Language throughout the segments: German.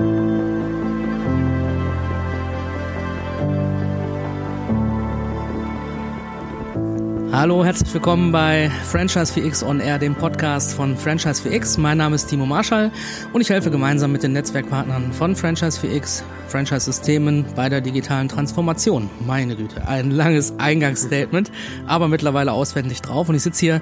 Bye. Hallo, herzlich willkommen bei Franchise 4X on Air, dem Podcast von Franchise 4X. Mein Name ist Timo Marschall und ich helfe gemeinsam mit den Netzwerkpartnern von Franchise 4X, Franchise-Systemen bei der digitalen Transformation. Meine Güte, ein langes Eingangsstatement, aber mittlerweile auswendig drauf. Und ich sitze hier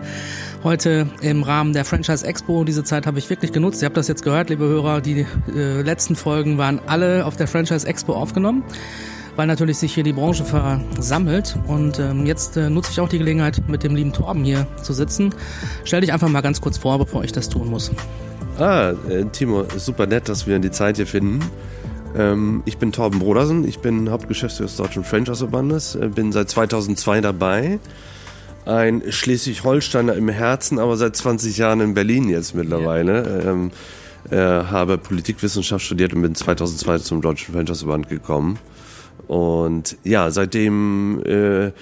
heute im Rahmen der Franchise Expo. Diese Zeit habe ich wirklich genutzt. Ihr habt das jetzt gehört, liebe Hörer. Die äh, letzten Folgen waren alle auf der Franchise Expo aufgenommen weil natürlich sich hier die Branche versammelt. Und ähm, jetzt äh, nutze ich auch die Gelegenheit, mit dem lieben Torben hier zu sitzen. Stell dich einfach mal ganz kurz vor, bevor ich das tun muss. Ah, äh, Timo, super nett, dass wir die Zeit hier finden. Ähm, ich bin Torben Brodersen, ich bin Hauptgeschäftsführer des Deutschen Franchise-Verbandes, äh, bin seit 2002 dabei. Ein Schleswig-Holsteiner im Herzen, aber seit 20 Jahren in Berlin jetzt mittlerweile. Ja. Ähm, äh, habe Politikwissenschaft studiert und bin 2002 zum Deutschen Franchise-Verband gekommen. Und ja, seitdem äh,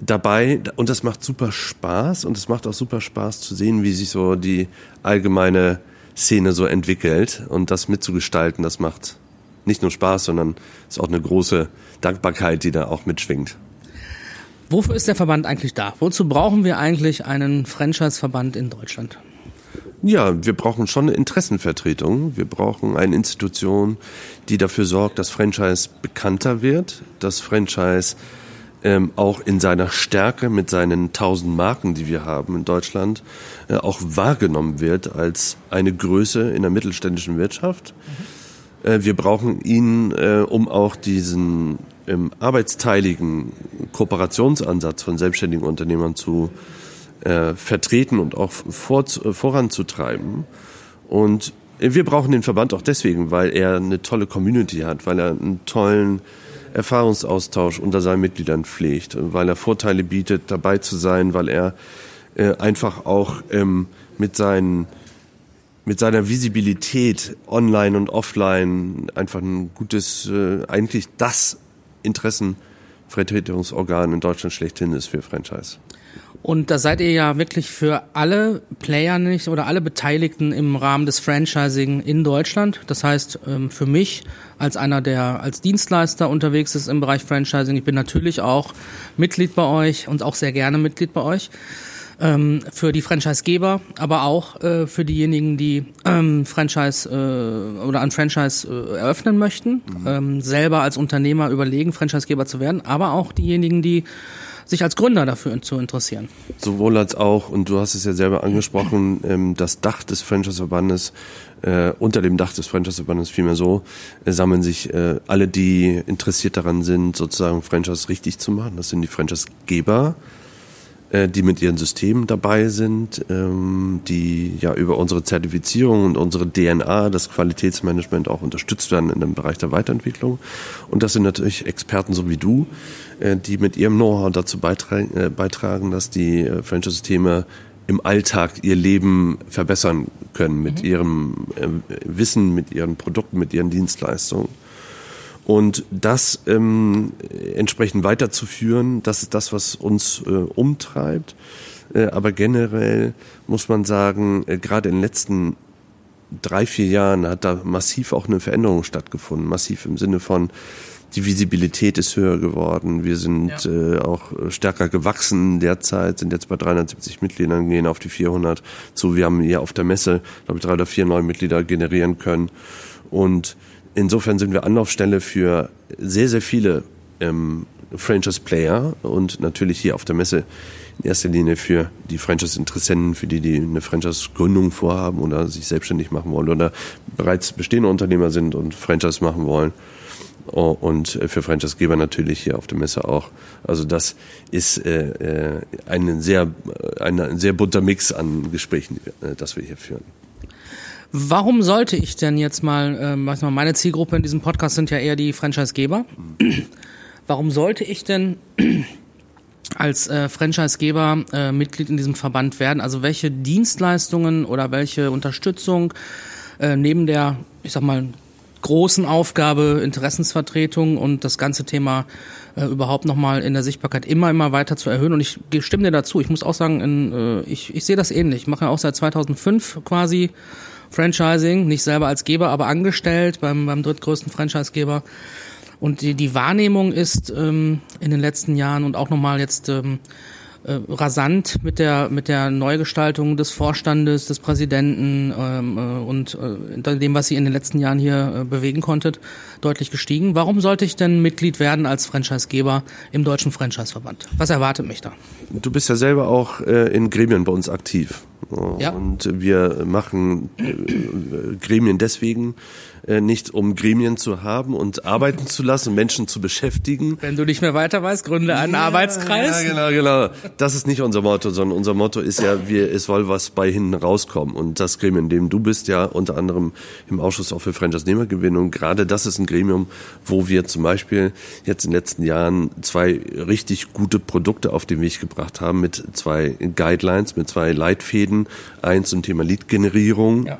dabei und das macht super Spaß und es macht auch super Spaß zu sehen, wie sich so die allgemeine Szene so entwickelt und das mitzugestalten, das macht nicht nur Spaß, sondern ist auch eine große Dankbarkeit, die da auch mitschwingt. Wofür ist der Verband eigentlich da? Wozu brauchen wir eigentlich einen Franchise-Verband in Deutschland? Ja, wir brauchen schon eine Interessenvertretung. Wir brauchen eine Institution, die dafür sorgt, dass Franchise bekannter wird, dass Franchise ähm, auch in seiner Stärke mit seinen tausend Marken, die wir haben in Deutschland, äh, auch wahrgenommen wird als eine Größe in der mittelständischen Wirtschaft. Mhm. Äh, wir brauchen ihn, äh, um auch diesen ähm, arbeitsteiligen Kooperationsansatz von selbstständigen Unternehmern zu äh, vertreten und auch vor, voranzutreiben. Und wir brauchen den Verband auch deswegen, weil er eine tolle Community hat, weil er einen tollen Erfahrungsaustausch unter seinen Mitgliedern pflegt, weil er Vorteile bietet, dabei zu sein, weil er äh, einfach auch ähm, mit seinen mit seiner Visibilität online und offline einfach ein gutes, äh, eigentlich das Interessenvertretungsorgan in Deutschland schlechthin ist für Franchise. Und da seid ihr ja wirklich für alle Player nicht oder alle Beteiligten im Rahmen des Franchising in Deutschland. Das heißt, ähm, für mich als einer, der als Dienstleister unterwegs ist im Bereich Franchising, ich bin natürlich auch Mitglied bei euch und auch sehr gerne Mitglied bei euch. Ähm, für die Franchisegeber, aber auch äh, für diejenigen, die ähm, Franchise äh, oder ein Franchise äh, eröffnen möchten, mhm. selber als Unternehmer überlegen, Franchisegeber zu werden, aber auch diejenigen, die sich als Gründer dafür zu interessieren. Sowohl als auch, und du hast es ja selber angesprochen, ähm, das Dach des Franchise-Verbandes, äh, unter dem Dach des Franchise-Verbandes vielmehr so, äh, sammeln sich äh, alle, die interessiert daran sind, sozusagen Franchise richtig zu machen. Das sind die Franchise-Geber, äh, die mit ihren Systemen dabei sind, ähm, die ja über unsere Zertifizierung und unsere DNA, das Qualitätsmanagement auch unterstützt werden in dem Bereich der Weiterentwicklung. Und das sind natürlich Experten so wie du, äh, die mit ihrem Know-how dazu äh, beitragen, dass die Franchise-Systeme im Alltag ihr Leben verbessern können mit mhm. ihrem Wissen, mit ihren Produkten, mit ihren Dienstleistungen. Und das ähm, entsprechend weiterzuführen, das ist das, was uns äh, umtreibt. Äh, aber generell muss man sagen, äh, gerade in den letzten drei, vier Jahren hat da massiv auch eine Veränderung stattgefunden. Massiv im Sinne von, die Visibilität ist höher geworden. Wir sind ja. äh, auch stärker gewachsen derzeit, sind jetzt bei 370 Mitgliedern, gehen auf die 400 zu. Wir haben hier auf der Messe, glaube ich, drei oder vier neue Mitglieder generieren können. Und insofern sind wir Anlaufstelle für sehr, sehr viele ähm, Franchise-Player und natürlich hier auf der Messe in erster Linie für die Franchise-Interessenten, für die, die eine Franchise-Gründung vorhaben oder sich selbstständig machen wollen oder bereits bestehende Unternehmer sind und Franchise machen wollen. Oh, und für Franchise-Geber natürlich hier auf der Messe auch. Also das ist äh, äh ein sehr, ein sehr bunter Mix an Gesprächen, äh, das wir hier führen. Warum sollte ich denn jetzt mal, äh, mal, meine Zielgruppe in diesem Podcast sind ja eher die Franchisegeber. Warum sollte ich denn als äh, Franchisegeber äh, Mitglied in diesem Verband werden? Also welche Dienstleistungen oder welche Unterstützung äh, neben der, ich sag mal, großen Aufgabe Interessensvertretung und das ganze Thema äh, überhaupt nochmal in der Sichtbarkeit immer, immer weiter zu erhöhen. Und ich stimme dir dazu. Ich muss auch sagen, in, äh, ich, ich sehe das ähnlich. Ich mache ja auch seit 2005 quasi Franchising, nicht selber als Geber, aber angestellt beim, beim drittgrößten Franchisegeber. Und die, die Wahrnehmung ist ähm, in den letzten Jahren und auch nochmal jetzt ähm, äh, rasant mit der mit der Neugestaltung des Vorstandes, des Präsidenten ähm, äh, und äh, dem, was sie in den letzten Jahren hier äh, bewegen konntet, deutlich gestiegen. Warum sollte ich denn Mitglied werden als Franchisegeber im Deutschen Franchiseverband? Was erwartet mich da? Du bist ja selber auch äh, in Gremien bei uns aktiv. Ja. Und wir machen äh, Gremien deswegen, äh, nicht um Gremien zu haben und arbeiten zu lassen, Menschen zu beschäftigen. Wenn du nicht mehr weiter weißt, gründe einen ja, Arbeitskreis. Ja, genau, genau. Das ist nicht unser Motto, sondern unser Motto ist ja, wir, es soll was bei hinten rauskommen. Und das Gremium, in dem du bist, ja unter anderem im Ausschuss auch für Franchise-Nehmergewinnung, gerade das ist ein Gremium, wo wir zum Beispiel jetzt in den letzten Jahren zwei richtig gute Produkte auf den Weg gebracht haben mit zwei Guidelines, mit zwei Leitfäden. Eins zum Thema Lead-Generierung. Ja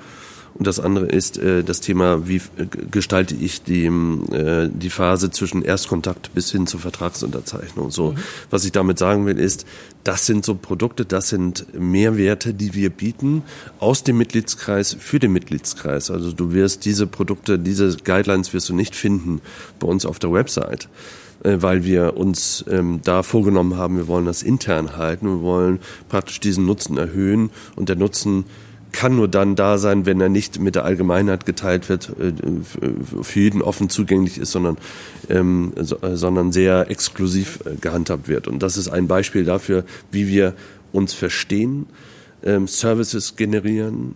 und das andere ist äh, das Thema, wie äh, gestalte ich die, äh, die Phase zwischen Erstkontakt bis hin zur Vertragsunterzeichnung. So, mhm. was ich damit sagen will, ist, das sind so Produkte, das sind Mehrwerte, die wir bieten aus dem Mitgliedskreis für den Mitgliedskreis. Also du wirst diese Produkte, diese Guidelines wirst du nicht finden bei uns auf der Website äh, weil wir uns ähm, da vorgenommen haben, wir wollen das intern halten, wir wollen praktisch diesen Nutzen erhöhen und der Nutzen kann nur dann da sein, wenn er nicht mit der Allgemeinheit geteilt wird, äh, für jeden offen zugänglich ist, sondern, ähm, so, äh, sondern sehr exklusiv äh, gehandhabt wird. Und das ist ein Beispiel dafür, wie wir uns verstehen, ähm, Services generieren,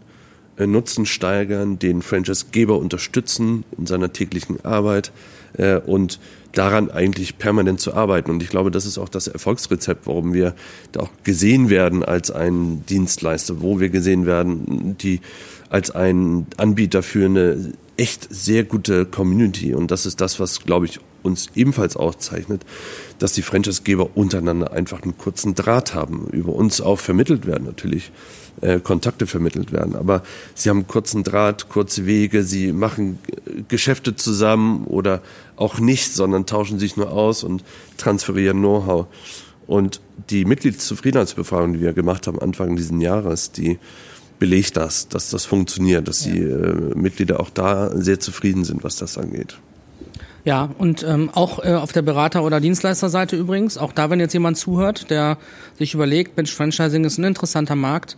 Nutzen steigern, den Franchise-Geber unterstützen in seiner täglichen Arbeit äh, und daran eigentlich permanent zu arbeiten. Und ich glaube, das ist auch das Erfolgsrezept, warum wir da auch gesehen werden als ein Dienstleister, wo wir gesehen werden, die als ein Anbieter für eine echt sehr gute Community. Und das ist das, was, glaube ich, uns ebenfalls auszeichnet, dass die Franchisegeber untereinander einfach einen kurzen Draht haben, über uns auch vermittelt werden natürlich äh, Kontakte vermittelt werden. Aber sie haben kurzen Draht, kurze Wege, sie machen Geschäfte zusammen oder auch nicht, sondern tauschen sich nur aus und transferieren Know-how. Und die Mitgliedszufriedenheitsbefragung, die wir gemacht haben Anfang dieses Jahres, die belegt das, dass das funktioniert, dass die äh, Mitglieder auch da sehr zufrieden sind, was das angeht. Ja, und ähm, auch äh, auf der Berater- oder Dienstleisterseite übrigens, auch da, wenn jetzt jemand zuhört, der sich überlegt, Mensch, Franchising ist ein interessanter Markt,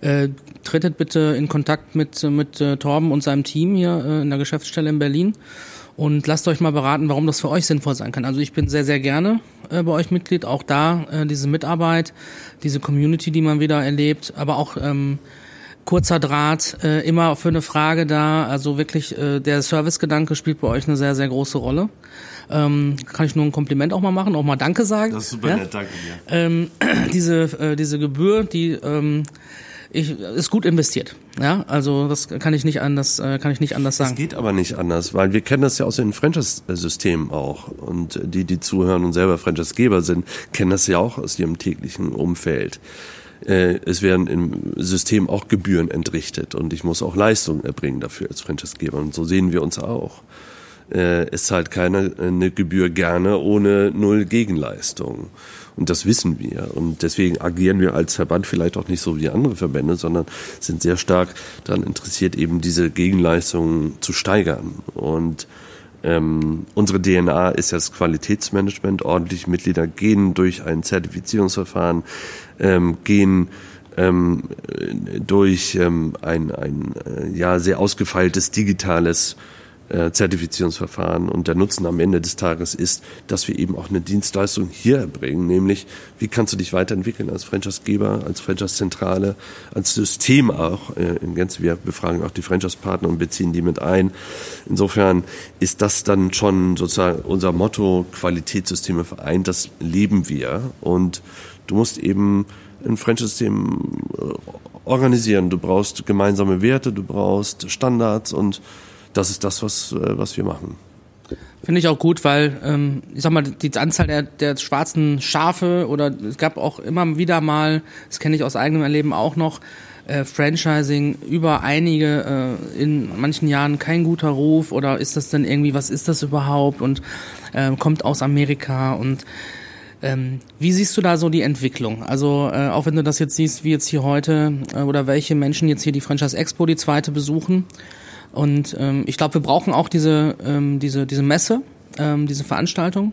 äh, tretet bitte in Kontakt mit, mit äh, Torben und seinem Team hier äh, in der Geschäftsstelle in Berlin und lasst euch mal beraten, warum das für euch sinnvoll sein kann. Also ich bin sehr, sehr gerne äh, bei euch Mitglied, auch da äh, diese Mitarbeit, diese Community, die man wieder erlebt, aber auch ähm, kurzer Draht, äh, immer für eine Frage da. Also wirklich, äh, der Servicegedanke spielt bei euch eine sehr, sehr große Rolle. Ähm, kann ich nur ein Kompliment auch mal machen, auch mal Danke sagen. Das ist super ja? nett, danke dir. Ähm, diese, äh, diese Gebühr, die ähm, ich, ist gut investiert. Ja, also das kann ich nicht anders, äh, kann ich nicht anders sagen. Es geht aber nicht anders, weil wir kennen das ja aus den Franchise-Systemen auch. Und die, die zuhören und selber Franchise-Geber sind, kennen das ja auch aus ihrem täglichen Umfeld. Äh, es werden im System auch Gebühren entrichtet und ich muss auch Leistungen erbringen dafür als Franchise-Geber. Und so sehen wir uns auch. Äh, es zahlt keiner eine Gebühr gerne ohne null Gegenleistung. Und das wissen wir. Und deswegen agieren wir als Verband vielleicht auch nicht so wie andere Verbände, sondern sind sehr stark daran interessiert, eben diese Gegenleistungen zu steigern. Und ähm, unsere DNA ist ja das Qualitätsmanagement. Ordentliche Mitglieder gehen durch ein Zertifizierungsverfahren, ähm, gehen ähm, durch ähm, ein, ein äh, ja, sehr ausgefeiltes digitales äh, Zertifizierungsverfahren. Und der Nutzen am Ende des Tages ist, dass wir eben auch eine Dienstleistung hier erbringen, nämlich wie kannst du dich weiterentwickeln als Franchise-Geber, als Franchise-Zentrale, als System auch. Äh, in Gänze, wir befragen auch die Franchise-Partner und beziehen die mit ein. Insofern ist das dann schon sozusagen unser Motto, Qualitätssysteme vereint, das leben wir. Und du musst eben ein Franchise-System äh, organisieren. Du brauchst gemeinsame Werte, du brauchst Standards und das ist das, was, äh, was wir machen. Finde ich auch gut, weil ähm, ich sag mal, die Anzahl der, der schwarzen Schafe oder es gab auch immer wieder mal, das kenne ich aus eigenem Erleben auch noch, äh, Franchising über einige äh, in manchen Jahren kein guter Ruf oder ist das denn irgendwie, was ist das überhaupt und äh, kommt aus Amerika und Ähm, wie siehst du da so die Entwicklung? Also äh, auch wenn du das jetzt siehst, wie jetzt hier heute äh, oder welche Menschen jetzt hier die Franchise Expo, die zweite, besuchen. Und ähm, ich glaube, wir brauchen auch diese, ähm, diese, diese Messe, ähm, diese Veranstaltung.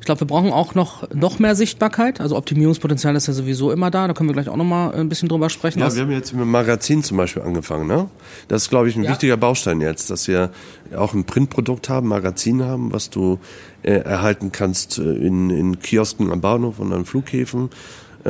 Ich glaube, wir brauchen auch noch, noch mehr Sichtbarkeit. Also Optimierungspotenzial ist ja sowieso immer da. Da können wir gleich auch noch mal ein bisschen drüber sprechen. Ja, wir haben jetzt mit dem Magazin zum Beispiel angefangen. Ne? Das ist, glaube ich, ein ja. wichtiger Baustein jetzt, dass wir auch ein Printprodukt haben, Magazin haben, was du äh, erhalten kannst äh, in, in Kiosken am Bahnhof und an Flughäfen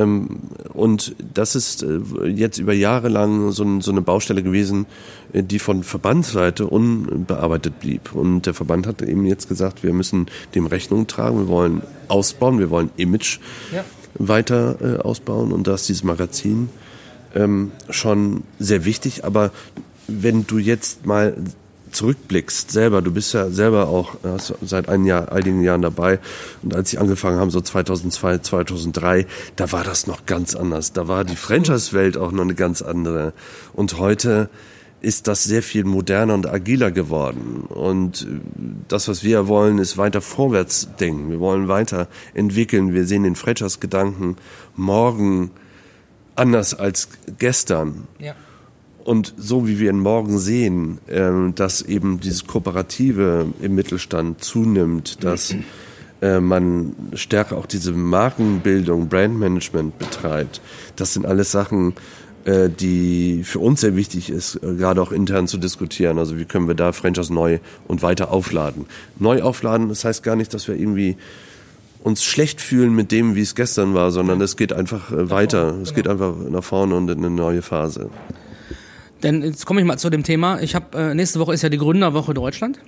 und das ist äh, jetzt über Jahre lang so, so eine Baustelle gewesen, äh, die von Verbandsseite unbearbeitet blieb. Und der Verband hat eben jetzt gesagt, wir müssen dem Rechnung tragen, wir wollen ausbauen, wir wollen Image ja. weiter äh, ausbauen und da ist dieses Magazin ähm, schon sehr wichtig. Aber wenn du jetzt mal zurückblickst, selber, du bist ja selber auch seit ein Jahr, einigen Jahren dabei und als ich angefangen haben, so 2002, 2003, da war das noch ganz anders. Da war die Franchise-Welt auch noch eine ganz andere. Und heute ist das sehr viel moderner und agiler geworden. Und das, was wir wollen, ist weiter vorwärts denken. Wir wollen weiter entwickeln. Wir sehen den Franchise-Gedanken morgen anders als gestern. Ja. Und so wie wir ihn morgen sehen, äh, dass eben dieses Kooperative im Mittelstand zunimmt, dass äh, man stärker auch diese Markenbildung, Brandmanagement betreibt, das sind alles Sachen, äh, die für uns sehr wichtig ist, äh, gerade auch intern zu diskutieren. Also wie können wir da Franchise neu und weiter aufladen. Neu aufladen, das heißt gar nicht, dass wir irgendwie uns schlecht fühlen mit dem, wie es gestern war, sondern es geht einfach weiter. Es geht einfach nach vorne und in eine neue Phase. Denn jetzt komme ich mal zu dem Thema. Ich habe äh, nächste Woche ist ja die Gründerwoche Deutschland.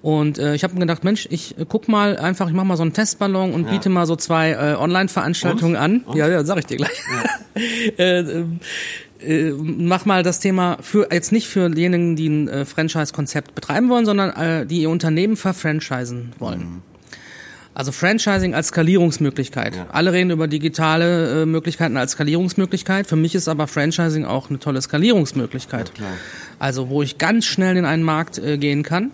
Und äh, ich habe mir gedacht, Mensch, ich äh, guck mal einfach, ich mache mal so einen Testballon und ja. biete mal so zwei äh, Online-Veranstaltungen an. Und? Ja, ja, sag ich dir gleich. Ja. äh, äh, mach mal das Thema für jetzt nicht für diejenigen, die ein äh, Franchise-Konzept betreiben wollen, sondern äh, die ihr Unternehmen verfranchisen wollen. Mhm. Also Franchising als Skalierungsmöglichkeit. Ja. Alle reden über digitale äh, Möglichkeiten als Skalierungsmöglichkeit. Für mich ist aber Franchising auch eine tolle Skalierungsmöglichkeit. Ja, also wo ich ganz schnell in einen Markt äh, gehen kann.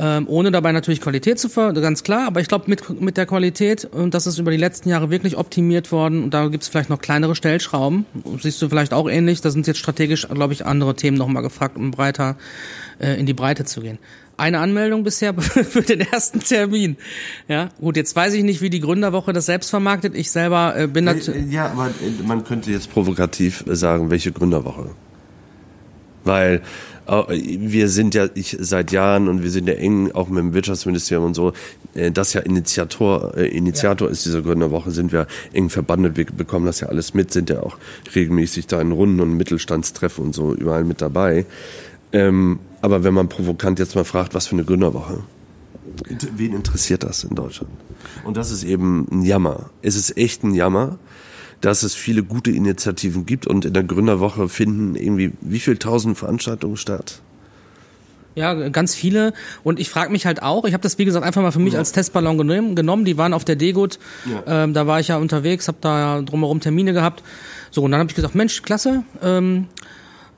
Ähm, ohne dabei natürlich Qualität zu ver, ganz klar, aber ich glaube mit, mit der Qualität, und das ist über die letzten Jahre wirklich optimiert worden, und da gibt es vielleicht noch kleinere Stellschrauben, siehst du vielleicht auch ähnlich, da sind jetzt strategisch, glaube ich, andere Themen nochmal gefragt, um breiter äh, in die Breite zu gehen eine Anmeldung bisher für den ersten Termin. Ja, gut, jetzt weiß ich nicht, wie die Gründerwoche das selbst vermarktet. Ich selber äh, bin natürlich. Ja, aber äh, man könnte jetzt provokativ sagen, welche Gründerwoche? Weil äh, wir sind ja ich seit Jahren und wir sind ja eng auch mit dem Wirtschaftsministerium und so, äh, das ja Initiator äh, Initiator ja. ist dieser Gründerwoche, sind wir eng verbandelt, wir bekommen das ja alles mit, sind ja auch regelmäßig da in Runden und Mittelstandstreffen und so überall mit dabei. Ähm, aber wenn man provokant jetzt mal fragt, was für eine Gründerwoche, wen interessiert das in Deutschland? Und das ist eben ein Jammer. Es ist echt ein Jammer, dass es viele gute Initiativen gibt und in der Gründerwoche finden irgendwie wie viel tausend Veranstaltungen statt? Ja, ganz viele. Und ich frage mich halt auch, ich habe das wie gesagt einfach mal für mich ja. als Testballon genommen. Die waren auf der Degut, ja. ähm, da war ich ja unterwegs, habe da drumherum Termine gehabt. So, und dann habe ich gesagt, Mensch, klasse, ähm,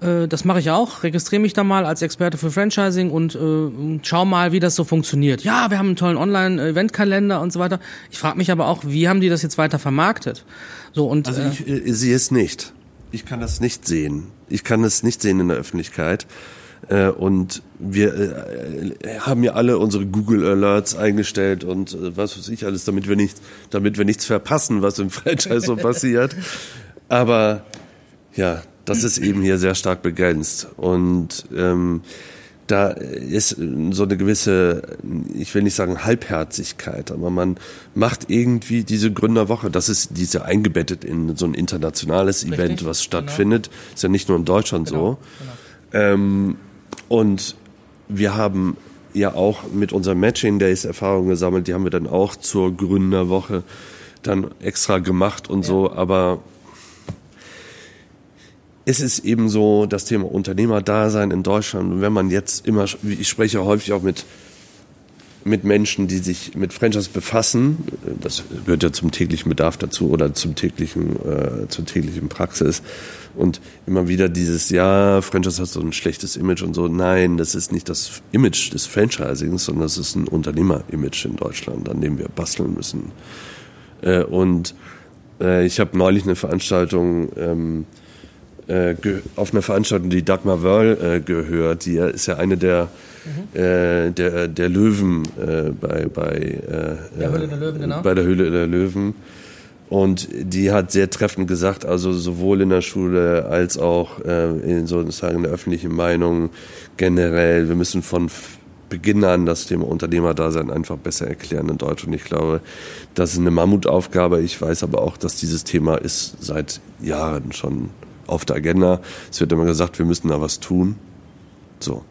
äh, das mache ich auch, registriere mich da mal als Experte für Franchising und äh, schau mal, wie das so funktioniert. Ja, wir haben einen tollen Online-Eventkalender und so weiter. Ich frage mich aber auch, wie haben die das jetzt weiter vermarktet? So und also ich äh, äh, sehe es nicht. Ich kann das nicht sehen. Ich kann es nicht sehen in der Öffentlichkeit. Äh, und wir äh, haben ja alle unsere Google Alerts eingestellt und äh, was weiß ich alles, damit wir nicht, damit wir nichts verpassen, was im Franchise so passiert. Aber ja, das ist eben hier sehr stark begrenzt. Und ähm, da ist so eine gewisse, ich will nicht sagen Halbherzigkeit, aber man macht irgendwie diese Gründerwoche, das ist diese eingebettet in so ein internationales Richtig, Event, was genau. stattfindet. Genau. Ist ja nicht nur in Deutschland genau, so. Genau. Ähm, und wir haben ja auch mit unserem Matching Days Erfahrungen gesammelt, die haben wir dann auch zur Gründerwoche dann extra gemacht und ja. so, aber es ist eben so das Thema Unternehmerdasein in Deutschland. Und wenn man jetzt immer, ich spreche häufig auch mit, mit Menschen, die sich mit Franchise befassen, das gehört ja zum täglichen Bedarf dazu oder zum täglichen, äh, zur täglichen Praxis. Und immer wieder dieses, ja, Franchise hat so ein schlechtes Image und so. Nein, das ist nicht das Image des Franchisings, sondern das ist ein Unternehmer-Image in Deutschland, an dem wir basteln müssen. Äh, und äh, ich habe neulich eine Veranstaltung ähm, äh, auf einer Veranstaltung die Dagmar Wörl äh, gehört. Die ist ja eine der mhm. äh, der, der Löwen äh, bei bei äh, der Höhle der Löwen, genau. bei der Höhle der Löwen. Und die hat sehr treffend gesagt, also sowohl in der Schule als auch äh, in sozusagen der öffentlichen Meinung generell, wir müssen von Beginn an das Thema Unternehmerdasein einfach besser erklären in Deutsch. Und ich glaube, das ist eine Mammutaufgabe. Ich weiß aber auch, dass dieses Thema ist seit Jahren schon auf der Agenda. Es wird immer gesagt, wir müssen da was tun. So.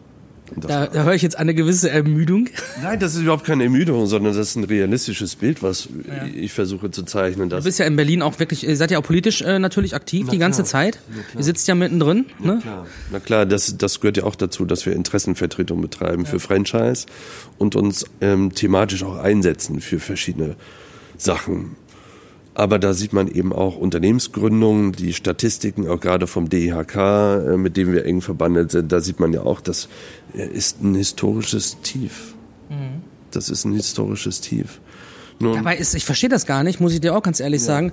Da, da höre ich jetzt eine gewisse Ermüdung. Nein, das ist überhaupt keine Ermüdung, sondern das ist ein realistisches Bild, was ja. ich versuche zu zeichnen. du bist ja in Berlin auch wirklich, ihr seid ja auch politisch äh, natürlich aktiv Na die ganze Zeit. Ihr sitzt ja mittendrin. Na ne? klar, Na klar das, das gehört ja auch dazu, dass wir Interessenvertretung betreiben ja. für Franchise und uns ähm, thematisch auch einsetzen für verschiedene Sachen. Aber da sieht man eben auch Unternehmensgründungen, die Statistiken, auch gerade vom DIHK, äh, mit dem wir eng verbandelt sind, da sieht man ja auch, das ist ein historisches Tief. Mhm. Das ist ein historisches Tief. Nun, Dabei ist, ich verstehe das gar nicht, muss ich dir auch ganz ehrlich ja. sagen,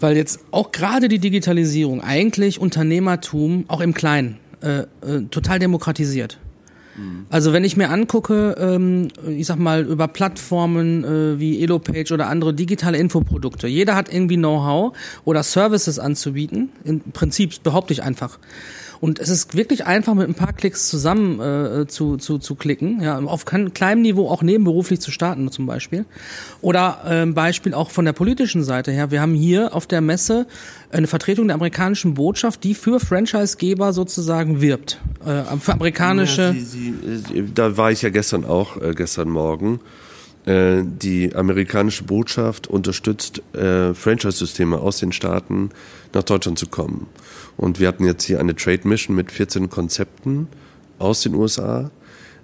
weil jetzt auch gerade die Digitalisierung eigentlich Unternehmertum auch im Kleinen äh, äh, total demokratisiert. Also wenn ich mir angucke, ähm, ich sag mal, über Plattformen äh, wie Elopage oder andere digitale Infoprodukte, jeder hat irgendwie Know-how oder Services anzubieten. Im Prinzip behaupte ich einfach. Und es ist wirklich einfach, mit ein paar Klicks zusammen äh, zu, zu, zu klicken, ja, auf kleinem Niveau auch nebenberuflich zu starten zum Beispiel. Oder äh, Beispiel auch von der politischen Seite her. Wir haben hier auf der Messe eine Vertretung der amerikanischen Botschaft, die für Franchisegeber sozusagen wirbt. Äh, amerikanische. Ja, sie, sie, da war ich ja gestern auch, äh, gestern Morgen äh, die amerikanische Botschaft unterstützt äh, Franchise-Systeme aus den Staaten nach Deutschland zu kommen. Und wir hatten jetzt hier eine Trade Mission mit 14 Konzepten aus den USA.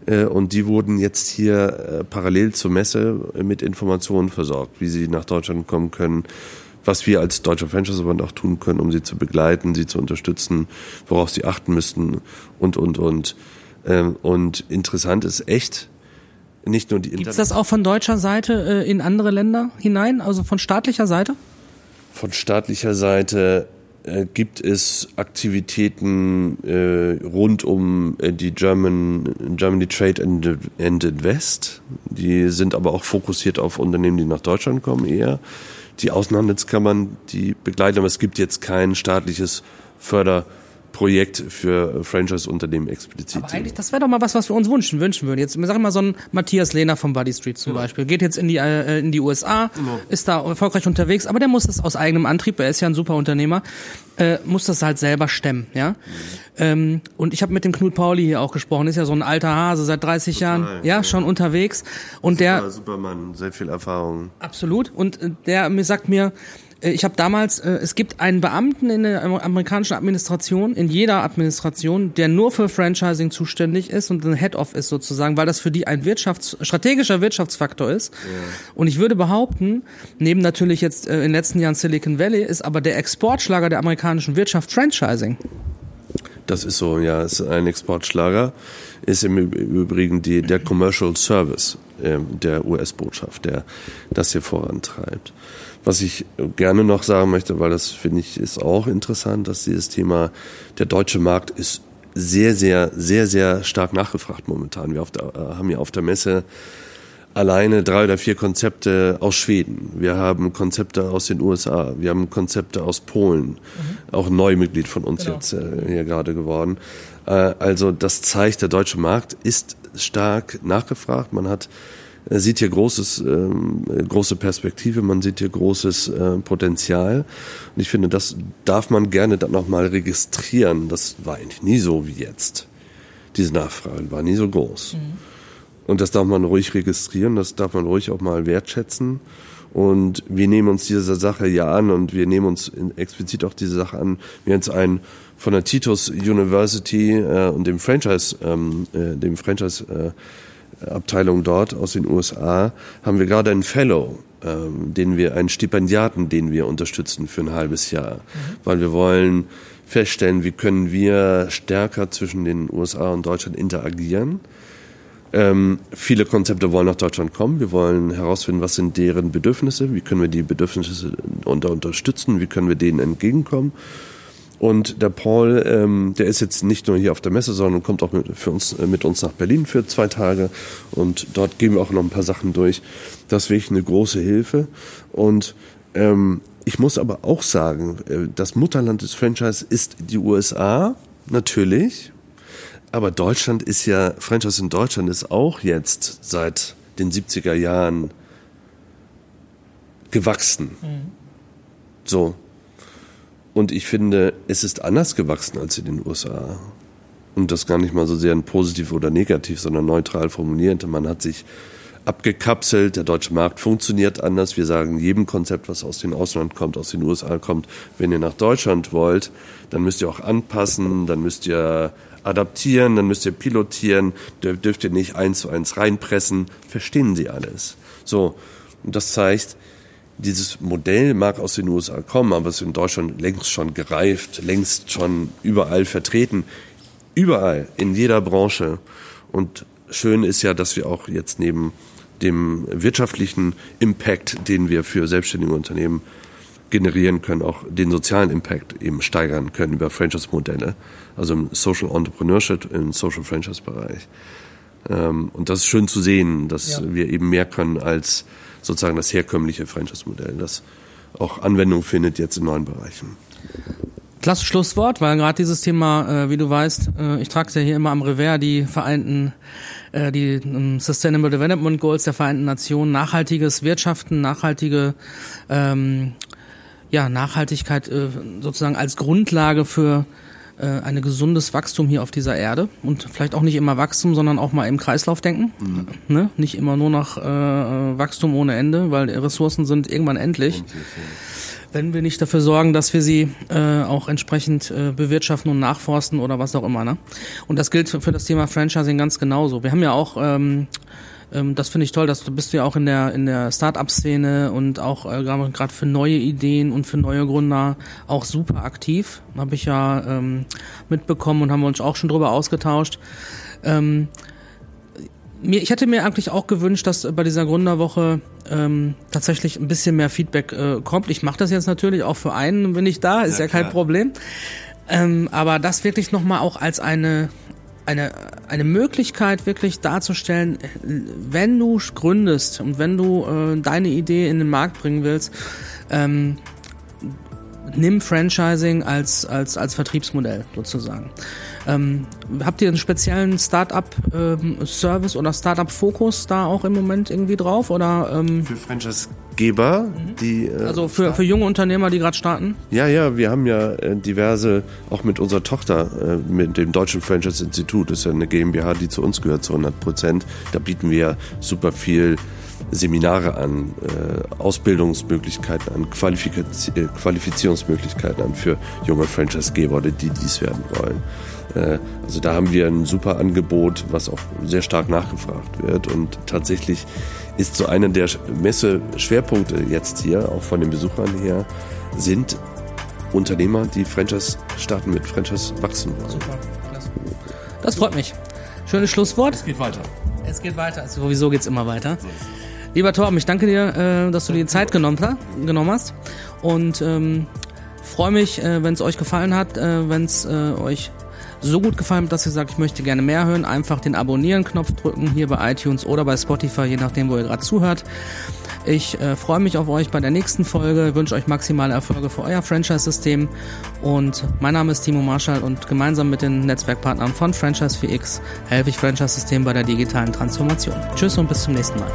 Äh, und die wurden jetzt hier äh, parallel zur Messe mit Informationen versorgt, wie sie nach Deutschland kommen können, was wir als Deutscher Franchise-Verband auch tun können, um sie zu begleiten, sie zu unterstützen, worauf sie achten müssten und, und, und. Ähm, und interessant ist echt, nicht nur die Gibt es das auch von deutscher Seite äh, in andere Länder hinein, also von staatlicher Seite? Von staatlicher Seite äh, gibt es Aktivitäten äh, rund um äh, die German, Germany Trade and, and Invest. Die sind aber auch fokussiert auf Unternehmen, die nach Deutschland kommen eher. Die Außenhandelskammern, die begleiten, aber es gibt jetzt kein staatliches Förder- Projekt für Franchise-Unternehmen explizit. Aber eigentlich, das wäre doch mal was, was wir uns wünschen, wünschen würden. Jetzt, sag mal, so ein Matthias Lehner vom Buddy Street zum ja. Beispiel, geht jetzt in die, äh, in die USA, ja. ist da erfolgreich unterwegs, aber der muss das aus eigenem Antrieb, er ist ja ein super Unternehmer, äh, muss das halt selber stemmen, ja. Mhm. Ähm, und ich habe mit dem Knut Pauli hier auch gesprochen, ist ja so ein alter Hase, seit 30 Total, Jahren, ja, ja, schon unterwegs. Und super, der. Supermann, sehr viel Erfahrung. Absolut. Und äh, der mir sagt mir, ich habe damals, äh, es gibt einen Beamten in der amerikanischen Administration, in jeder Administration, der nur für Franchising zuständig ist und ein Head-Off ist sozusagen, weil das für die ein Wirtschafts-, strategischer Wirtschaftsfaktor ist. Ja. Und ich würde behaupten, neben natürlich jetzt äh, in den letzten Jahren Silicon Valley, ist aber der Exportschlager der amerikanischen Wirtschaft Franchising. Das ist so, ja, ist ein Exportschlager. Ist im Übrigen die, der Commercial Service äh, der US-Botschaft, der das hier vorantreibt. Was ich gerne noch sagen möchte, weil das finde ich ist auch interessant, dass dieses Thema, der deutsche Markt ist sehr, sehr, sehr, sehr stark nachgefragt momentan. Wir der, äh, haben ja auf der Messe alleine drei oder vier Konzepte aus Schweden. Wir haben Konzepte aus den USA. Wir haben Konzepte aus Polen. Mhm. Auch ein Neumitglied von uns genau. jetzt äh, hier gerade geworden. Äh, also das zeigt, der deutsche Markt ist stark nachgefragt. Man hat sieht hier großes, ähm, große Perspektive, man sieht hier großes äh, Potenzial. Und ich finde, das darf man gerne dann nochmal registrieren. Das war eigentlich nie so wie jetzt. Diese Nachfrage war nie so groß. Mhm. Und das darf man ruhig registrieren, das darf man ruhig auch mal wertschätzen. Und wir nehmen uns diese Sache ja an und wir nehmen uns explizit auch diese Sache an. Wir haben jetzt einen von der Titus University äh, und dem Franchise, ähm, äh, dem Franchise äh, Abteilung dort aus den USA haben wir gerade einen Fellow, ähm, den wir, einen Stipendiaten, den wir unterstützen für ein halbes Jahr, mhm. weil wir wollen feststellen, wie können wir stärker zwischen den USA und Deutschland interagieren. Ähm, viele Konzepte wollen nach Deutschland kommen. Wir wollen herausfinden, was sind deren Bedürfnisse, wie können wir die Bedürfnisse unter unterstützen, wie können wir denen entgegenkommen. Und der Paul, ähm, der ist jetzt nicht nur hier auf der Messe, sondern kommt auch mit, für uns, äh, mit uns nach Berlin für zwei Tage. Und dort gehen wir auch noch ein paar Sachen durch. Das ist wirklich eine große Hilfe. Und ähm, ich muss aber auch sagen, äh, das Mutterland des Franchise ist die USA, natürlich. Aber Deutschland ist ja, Franchise in Deutschland ist auch jetzt seit den 70er Jahren gewachsen. Mhm. So. Und ich finde, es ist anders gewachsen als in den USA. Und das gar nicht mal so sehr positiv oder negativ, sondern neutral formuliert. Man hat sich abgekapselt. Der deutsche Markt funktioniert anders. Wir sagen jedem Konzept, was aus dem Ausland kommt, aus den USA kommt, wenn ihr nach Deutschland wollt, dann müsst ihr auch anpassen, dann müsst ihr adaptieren, dann müsst ihr pilotieren, dürft ihr nicht eins zu eins reinpressen. Verstehen Sie alles. So. Und das zeigt, dieses Modell mag aus den USA kommen, aber es ist in Deutschland längst schon gereift, längst schon überall vertreten. Überall, in jeder Branche. Und schön ist ja, dass wir auch jetzt neben dem wirtschaftlichen Impact, den wir für selbstständige Unternehmen generieren können, auch den sozialen Impact eben steigern können über Franchise-Modelle, also im Social Entrepreneurship, im Social Franchise-Bereich. Ähm, und das ist schön zu sehen, dass ja. wir eben mehr können als sozusagen das herkömmliche Franchise-Modell, das auch Anwendung findet jetzt in neuen Bereichen. Klasse Schlusswort, weil gerade dieses Thema, äh, wie du weißt, äh, ich trage es ja hier immer am Revers, die Vereinten, äh, die um, Sustainable Development Goals der Vereinten Nationen, nachhaltiges Wirtschaften, nachhaltige ähm, ja, Nachhaltigkeit äh, sozusagen als Grundlage für äh, ein gesundes Wachstum hier auf dieser Erde und vielleicht auch nicht immer Wachstum, sondern auch mal im Kreislauf denken. Mhm. Ne? Nicht immer nur nach äh, Wachstum ohne Ende, weil Ressourcen sind irgendwann endlich. Wenn wir nicht dafür sorgen, dass wir sie äh, auch entsprechend äh, bewirtschaften und nachforsten oder was auch immer. Ne? Und das gilt für das Thema Franchising ganz genauso. Wir haben ja auch ähm, ähm, das finde ich toll, dass du bist ja auch in der in der Start-up-Szene und auch äh, gerade für neue Ideen und für neue Gründer auch super aktiv. Habe ich ja ähm, mitbekommen und haben wir uns auch schon drüber ausgetauscht. Ähm, mir, ich hätte mir eigentlich auch gewünscht, dass bei dieser Gründerwoche ähm, tatsächlich ein bisschen mehr Feedback äh, kommt. Ich mache das jetzt natürlich auch für einen, wenn ich da, ist ja, ja kein Problem. Ähm, aber das wirklich nochmal auch als eine eine, eine Möglichkeit wirklich darzustellen, wenn du gründest und wenn du äh, deine Idee in den Markt bringen willst, ähm, nimm Franchising als, als, als Vertriebsmodell sozusagen. Ähm, habt ihr einen speziellen Startup-Service ähm, oder Startup-Fokus da auch im Moment irgendwie drauf? Oder, ähm? Für Franchisegeber, mhm. die. Äh, also für, für junge Unternehmer, die gerade starten? Ja, ja, wir haben ja äh, diverse, auch mit unserer Tochter, äh, mit dem Deutschen Franchise-Institut, das ist ja eine GmbH, die zu uns gehört zu 100 Prozent. Da bieten wir super viel Seminare an, äh, Ausbildungsmöglichkeiten an, Qualifiz äh, Qualifizierungsmöglichkeiten an für junge Franchisegeber oder die dies werden wollen. Äh, also da haben wir ein super Angebot, was auch sehr stark nachgefragt wird. Und tatsächlich ist so einer der Messe-Schwerpunkte jetzt hier, auch von den Besuchern her, sind Unternehmer, die Franchise starten mit Franchise wachsen wollen. Super, klasse. Das freut mich. Schönes Schlusswort. Es geht weiter. Es geht weiter. Also sowieso geht es immer weiter. Lieber Torben, ich danke dir, äh, dass du dir die Zeit genommen, genommen hast. Und ähm, freue mich, äh, wenn es euch gefallen hat, äh, wenn es äh, euch so gut gefallen hat, dass ihr sagt, ich möchte gerne mehr hören, einfach den Abonnieren-Knopf drücken hier bei iTunes oder bei Spotify, je nachdem, wo ihr gerade zuhört. Ich äh, freue mich auf euch bei der nächsten Folge, wünsche euch maximale Erfolge für euer Franchise-System und mein Name ist Timo Marschall und gemeinsam mit den Netzwerkpartnern von Franchise 4X helfe ich Franchise-System bei der digitalen Transformation. Tschüss und bis zum nächsten Mal.